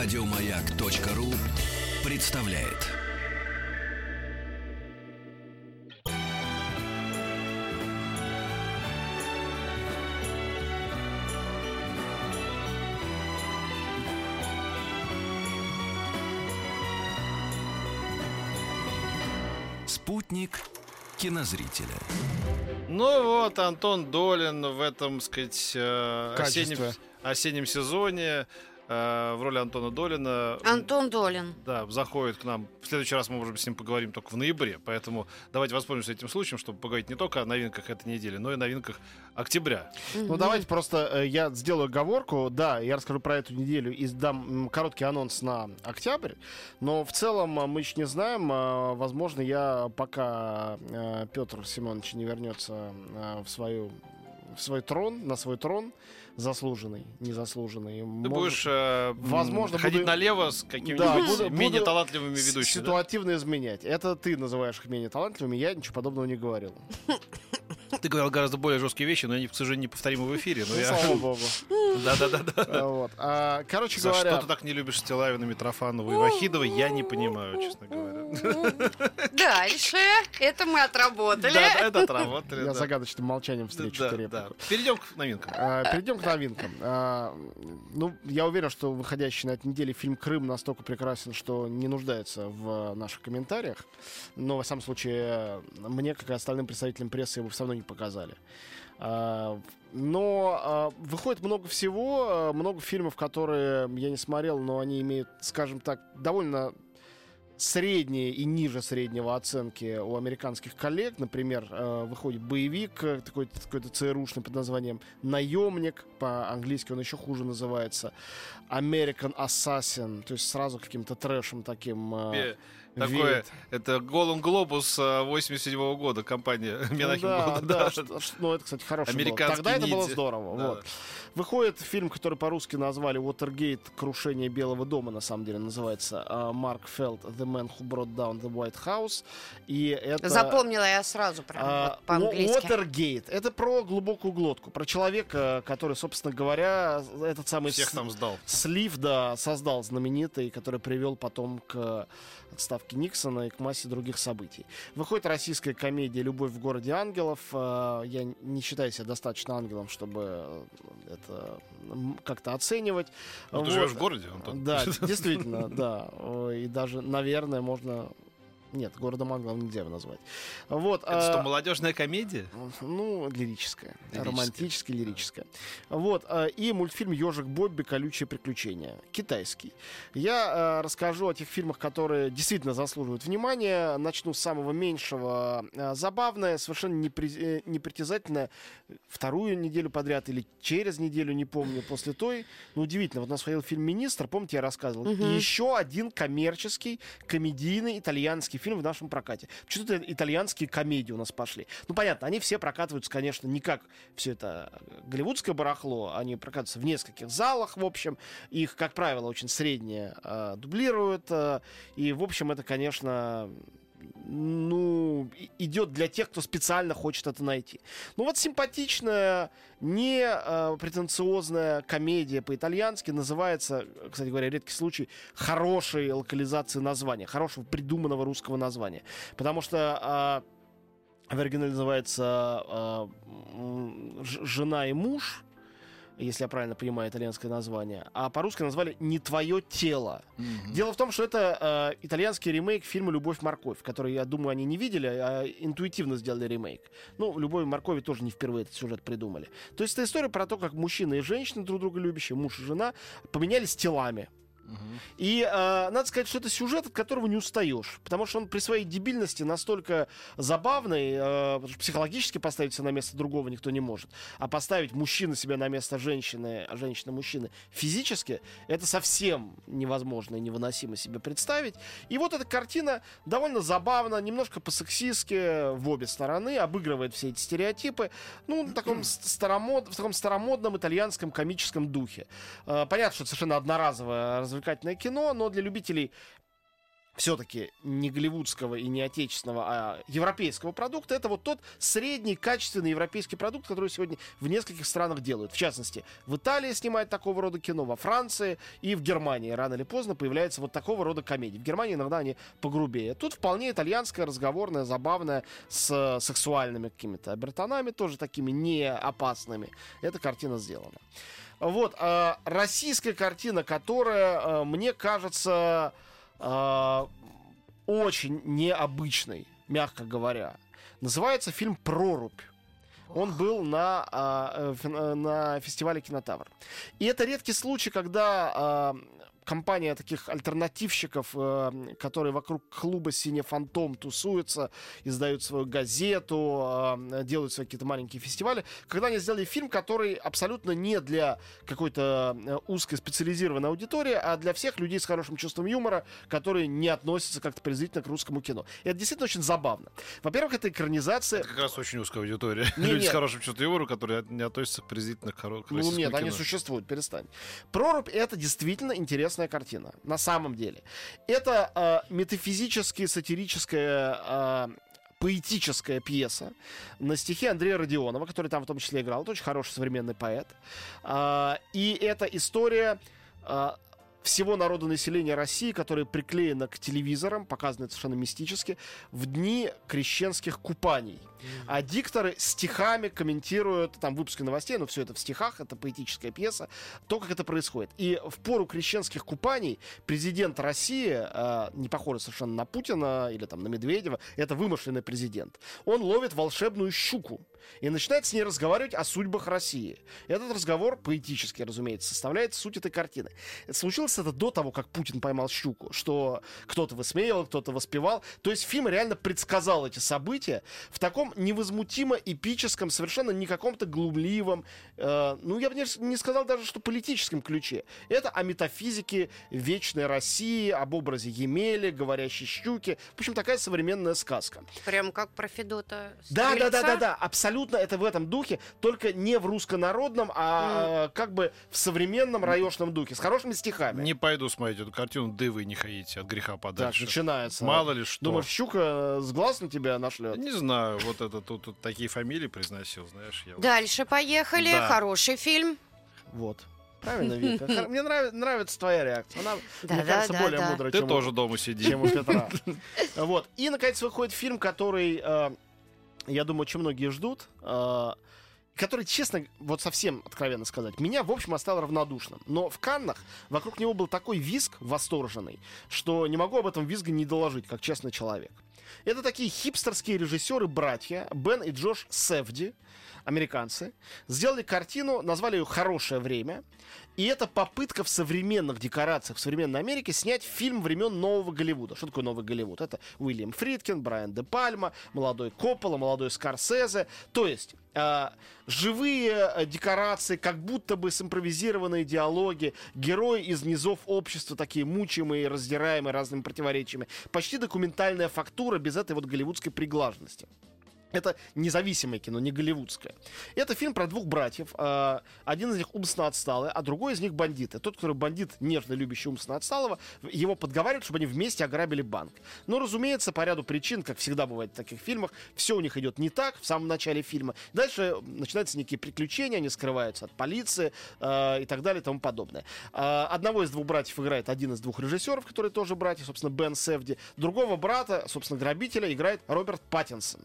Радиомаяк.ру представляет. Спутник кинозрителя. Ну вот, Антон Долин в этом, сказать, э, осеннем, осеннем сезоне э, в роли Антона Долина. Антон Долин. Да, заходит к нам. В следующий раз мы, может быть, с ним поговорим только в ноябре. Поэтому давайте воспользуемся этим случаем, чтобы поговорить не только о новинках этой недели, но и о новинках октября. Ну, давайте просто э, я сделаю оговорку. Да, я расскажу про эту неделю и дам короткий анонс на октябрь. Но в целом э, мы еще не знаем. э, Возможно, я пока э, Петр Семенович не вернется э, в свою в свой трон, на свой трон, заслуженный, незаслуженный. Ты может- будешь э, возможно, ходить буду- налево с Да, какими-нибудь буду- менее буду талантливыми ведущими. да? Ситуативно изменять. Это ты называешь их менее талантливыми, я ничего подобного не говорил. Ты говорил гораздо более жесткие вещи, но они, к сожалению, неповторимы в эфире. Но Ну, я... слава богу. Да-да-да. А, Вот. А, Короче За говоря, что ты так не любишь Стилавина, Митрофанову и Вахидова, я не понимаю, честно говоря. Дальше. Это мы отработали. Да, это отработали. я да. загадочным молчанием встречу Да. Перейдем к новинкам. А, Перейдем к новинкам. А, Ну, я уверен, что выходящий на этой неделе фильм «Крым» настолько прекрасен, что не нуждается в наших комментариях. Но, во всяком случае, мне, как и остальным представителям прессы, его все равно не показали. А, Но а, выходит много всего, много фильмов, которые я не смотрел, но они имеют, скажем так, довольно средние и ниже среднего оценки у американских коллег. Например, э, выходит боевик э, такой какой-то ЦРУшный под названием «Наемник». По-английски он еще хуже называется. «American Assassin». То есть сразу каким-то трэшем таким э, Э, Такое, это Голым Глобус 87 года, компания Ну Менахем да, да, что- ну это, кстати, хорошо было. Американский Тогда это было здорово. Да. Вот. Выходит фильм, который по-русски назвали «Уотергейт. Крушение Белого дома», на самом деле называется. а, Марк Фелд «The Man Who Brought Down the White House». И это... Запомнила я сразу прям А, вот по-английски. Уотергейт. Это про глубокую глотку, про человека, который, собственно говоря, этот самый Всех с- там сдал. слив, да, создал знаменитый, который привел потом к отставке Никсона и к массе других событий. Выходит российская комедия «Любовь в городе ангелов». А, Я не считаю себя достаточно ангелом, чтобы это м, как-то оценивать. Ну, ты Вот. живешь в городе, Антон. Да, действительно, да. Ой, И даже, наверное, можно... Нет, городом ангелом нельзя его назвать. Вот. Это что, а, молодежная комедия? ну, лирическая. Лирическая. Романтическая, лирическая. Вот. а, И мультфильм Ежик Бобби Колючие приключения. Китайский. Я а, расскажу о тех фильмах, которые действительно заслуживают внимания. Начну с самого меньшего. А, Забавное, совершенно непри- э, непритязательное. Вторую неделю подряд или через неделю, не помню, после той. Ну, удивительно. Вот у нас ходил фильм «Министр», помните, я рассказывал. Мгм. И еще один коммерческий, комедийный итальянский фильм в нашем прокате. Почему-то итальянские комедии у нас пошли. Ну, понятно, они все прокатываются, конечно, не как все это голливудское барахло. Они прокатываются в нескольких залах, в общем. Их, как правило, очень средние э, дублируют. э, и, в общем, это, конечно, ну, идет для тех, кто специально хочет это найти. Ну вот симпатичная, не э, претенциозная комедия по-итальянски называется, кстати говоря, редкий случай, хорошей локализации названия, хорошего придуманного русского названия. Потому что э, в оригинале называется э, м, «Ж- «Жена и муж», если я правильно понимаю итальянское название, а по-русски назвали «Не твое тело». Дело в том, что это э, итальянский ремейк фильма «Любовь морковь», который, я думаю, они не видели, а интуитивно сделали ремейк. Ну, «Любовь моркови» тоже не впервые этот сюжет придумали. То есть это история про то, как мужчина и женщина, друг друга любящие, муж и жена, поменялись телами. И э, надо сказать, что это сюжет, от которого не устаешь. Потому что он при своей дебильности настолько забавный, э, психологически поставить себя на место другого никто не может. А поставить мужчину себя на место женщины, а женщина мужчины физически, это совсем невозможно и невыносимо себе представить. И вот эта картина довольно забавно, немножко по-сексистски в обе стороны, обыгрывает все эти стереотипы. Ну, в таком, старомод, в таком старомодном итальянском комическом духе. Э, Понятно, что это совершенно одноразовое развлекательное кино, но для любителей все-таки не голливудского и не отечественного, а европейского продукта, это вот тот средний качественный европейский продукт, который сегодня в нескольких странах делают. В частности, в Италии снимают такого рода кино, во Франции и в Германии рано или поздно появляется вот такого рода комедии. В Германии иногда они погрубее. Тут вполне итальянская, разговорная, забавная, с сексуальными какими-то обертонами, тоже такими не опасными. Эта картина сделана. Вот, э, российская картина, которая, э, мне кажется, э, очень необычной, мягко говоря. Называется фильм «Прорубь». Он был на, э, фин- э, на фестивале Кинотавр. И это редкий случай, когда компания таких альтернативщиков, э, которые вокруг клуба «Синий фантом» тусуются, издают свою газету, э, делают свои какие-то маленькие фестивали, когда они сделали фильм, который абсолютно не для какой-то э, узкой специализированной аудитории, а для всех людей с хорошим чувством юмора, которые не относятся как-то презрительно к русскому кино. И это действительно очень забавно. Во-первых, это экранизация... Это как раз очень узкая аудитория. Не, Люди нет. с хорошим чувством юмора, которые не относятся презрительно к хоро- к Ну нет, они кино. существуют, перестань. Прорубь это действительно интересная картина. На самом деле. Это э, метафизически сатирическая э, поэтическая пьеса на стихе Андрея Родионова, который там в том числе играл. Это очень хороший современный поэт. А, и это история всего народа населения России, которое приклеено к телевизорам, показано совершенно мистически, в дни крещенских купаний. А дикторы стихами комментируют, там выпуски новостей, но все это в стихах, это поэтическая пьеса, то, как это происходит. И в пору крещенских купаний президент России, э, не похожий совершенно на Путина или там на Медведева, это вымышленный президент, он ловит волшебную щуку и начинает с ней разговаривать о судьбах России. Этот разговор, поэтический, разумеется, составляет суть этой картины. Случилось это до того, как Путин поймал щуку, что кто-то высмеивал, кто-то воспевал. То есть фильм реально предсказал эти события в таком невозмутимо эпическом, совершенно не каком-то глумливом, э, ну, я бы не, не сказал даже, что политическом ключе. Это о метафизике вечной России, об образе Емели, говорящей щуки. В общем, такая современная сказка. Прям как про Федота Да, да, да, да, да, абсолютно это в этом духе, только не в руссконародном, а э, как бы в современном раешном духе, с хорошими стихами. Не пойду смотреть эту картину, да и вы не ходите от греха Так, подальше. начинается. Мало ли что. Думаешь, щука с глаз на тебя нашлет? Не знаю, вот это тут, тут такие фамилии произносил, знаешь. Я вот- Дальше поехали. Да. Хороший фильм. Вот. Правильно, Вика. Мне нрав- нравится твоя реакция. Она, Да, мне да, кажется, да, более да. мудрая, Ты чем, у- тоже дома сиди. чем у Петра. Вот. И, наконец, выходит фильм, который, э, я думаю, очень многие ждут. э, который, честно, вот совсем откровенно сказать, меня, в общем, оставил равнодушным. Но в Каннах вокруг него был такой визг восторженный, что не могу об этом визге не доложить, как честный человек. Это такие хипстерские режиссеры-братья Бен и Джош Севди, американцы, сделали картину, назвали ее «Хорошее время», и это попытка в современных декорациях в современной Америке снять фильм времен нового Голливуда. Что такое новый Голливуд? Это Уильям Фридкин, Брайан де Пальма, молодой Коппола, молодой Скорсезе. То есть э, живые э, декорации, как будто бы симпровизированные диалоги, герои из низов общества, такие мучимые, раздираемые разными противоречиями. Почти документальная фактура без этой вот голливудской приглаженности. Это независимое кино, не голливудское. Это фильм про двух братьев. Э, Один из них умственно отсталый, а другой из них бандит. Тот, который бандит, нежно любящий умственно отсталого, его подговаривают, чтобы они вместе ограбили банк. Но, разумеется, по ряду причин, как всегда бывает в таких фильмах, все у них идет не так в самом начале фильма. Дальше начинаются некие приключения, они скрываются от полиции э, и так далее и тому подобное. Э, Одного из двух братьев играет один из двух режиссеров, которые тоже братья, собственно, Бен Севди. Другого брата, собственно, грабителя играет Роберт Паттинсон.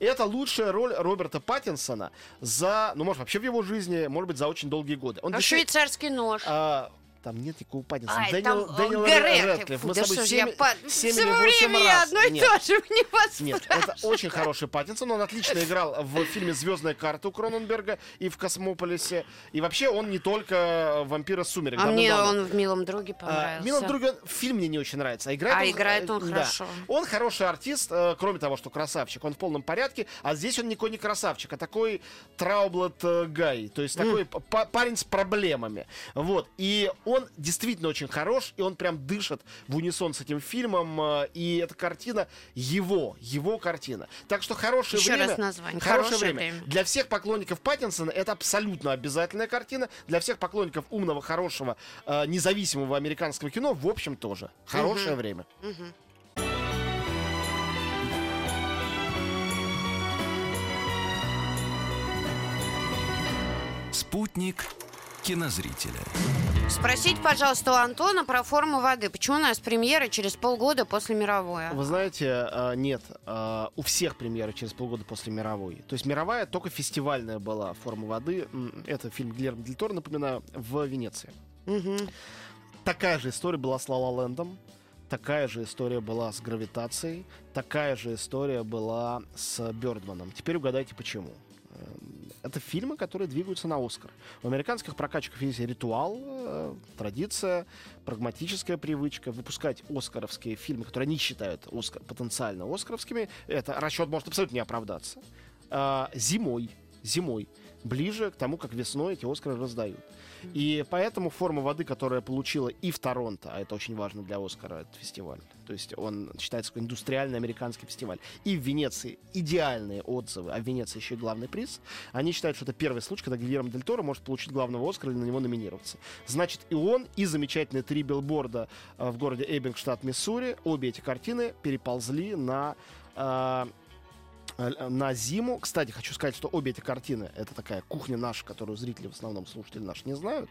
Это лучшая роль Роберта Паттинсона за, ну, может, вообще в его жизни, может быть, за очень долгие годы. Он А швейцарский нож. а, там нет никакого Паттинсона. Ай, Дэниел, там, Дэниел э, Гаррет. Рэдклифф. Фу, Мы да с тобой что ж я семь- по- восемь время я одно и Нет. то же, мне вас Нет, это очень хороший Паттинсон. Он отлично играл в фильме «Звездная карта» у Кроненберга и в «Космополисе». И вообще он не только «Вампира сумерек». А мне давным-давно. он в «Милом друге» А, понравился. Милом друге фильм мне не очень нравится. А играет А он, играет он э, да. хорошо. Он хороший артист, э, кроме того, что красавчик. Он в полном порядке. А здесь он никакой не красавчик, а такой Траублет Гай. То есть такой па- парень с проблемами. Вот. И он он действительно очень хорош, и он прям дышит в унисон с этим фильмом, э, и эта картина его, его картина. Так что хорошее Еще время... раз название. Хорошее, Хорошее время. время. Для всех поклонников Паттинсона это абсолютно обязательная картина. Для всех поклонников умного, хорошего, э, независимого американского кино, в общем, тоже. Хорошее время. Спутник кинозрителя. Спросите, пожалуйста, у Антона про форму воды. Почему у нас премьера через полгода после мировой? Вы знаете, э, нет, э, у всех премьеры через полгода после мировой. То есть мировая только фестивальная была «Форма воды». Это фильм Гильермо Дель Торо, напоминаю, в Венеции. Мгм. Такая же история была с «Ла Лэндом», такая же история была с «Гравитацией», такая же история была с «Бёрдманом». Теперь угадайте, почему. Это фильмы, которые двигаются на Оскар. У американских прокачиков есть ритуал, э, традиция, прагматическая привычка выпускать оскаровские фильмы, которые они считают оскар, потенциально оскаровскими. Это расчет может абсолютно не оправдаться. А, зимой, зимой, ближе к тому, как весной эти Оскары раздают. И поэтому форма воды, которая получила и в Торонто, а это очень важно для Оскара, этот фестиваль, то есть он считается индустриальный американский фестиваль, и в Венеции идеальные отзывы, а в Венеции еще и главный приз, они считают, что это первый случай, когда Гильермо Дель Торо может получить главного Оскара или на него номинироваться. Значит, и он, и замечательные три билборда э, в городе Эйбинг, штат Миссури, обе эти картины переползли на э, на зиму. Кстати, хочу сказать, что обе эти картины, это такая кухня наша, которую зрители в основном, слушатели наши не знают,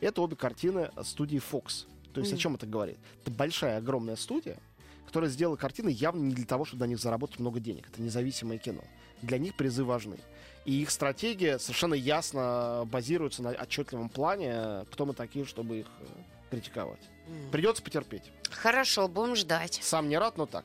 это обе картины студии Fox. То есть о чем это говорит? Это большая, огромная студия, которая сделала картины явно не для того, чтобы на них заработать много денег. Это независимое кино. Для них призы важны. И их стратегия совершенно ясно базируется на отчетливом плане, кто мы такие, чтобы их э, критиковать. Придется потерпеть. Хорошо, будем ждать. Сам не рад, но так.